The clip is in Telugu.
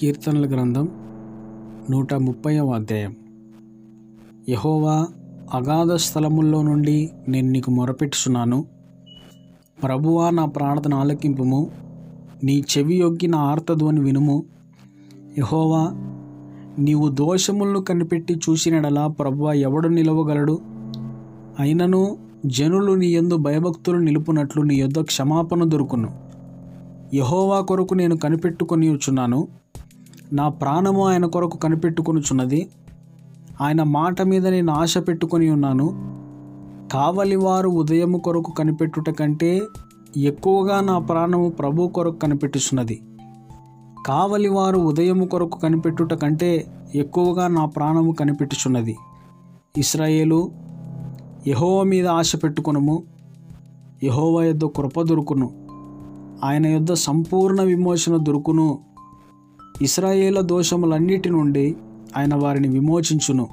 కీర్తనల గ్రంథం నూట ముప్పైవ అధ్యాయం. యహోవా అగాధ స్థలముల్లో నుండి నేను నీకు మొరపెట్టుచున్నాను. ప్రభువా నా ప్రార్థన ఆలకింపుము. నీ చెవి యొగ్గి నా ఆర్తధ్వని వినుము. యహోవా నీవు దోషములను కనిపెట్టి చూసినడలా ప్రభువా ఎవడు నిలవగలడు? అయినను జనులు నీ ఎందు భయభక్తులు నిలుపునట్లు నీ యొద్ద క్షమాపణ దొరుకును. యహోవా కొరకు నేను కనిపెట్టుకొని వచ్చున్నాను. నా ప్రాణము ఆయన కొరకు కనిపెట్టుకొనుచున్నది. ఆయన మాట మీద నేను ఆశ పెట్టుకొని ఉన్నాను. కావలివారు ఉదయము కొరకు కనిపెట్టుట కంటే ఎక్కువగా నా ప్రాణము ప్రభు కొరకు కనిపెట్టుచున్నది. కావలివారు ఉదయము కొరకు కనిపెట్టుట కంటే ఎక్కువగా నా ప్రాణము కనిపెట్టుచున్నది. ఇస్రాయేలు యహోవ మీద ఆశ పెట్టుకునము. యహోవ యొద్ద కృప దొరుకును. ఆయన యొద్ద సంపూర్ణ విమోచన దొరుకును. ఇస్రాయేల దోషములన్నిటి నుండి ఆయన వారిని విమోచించును.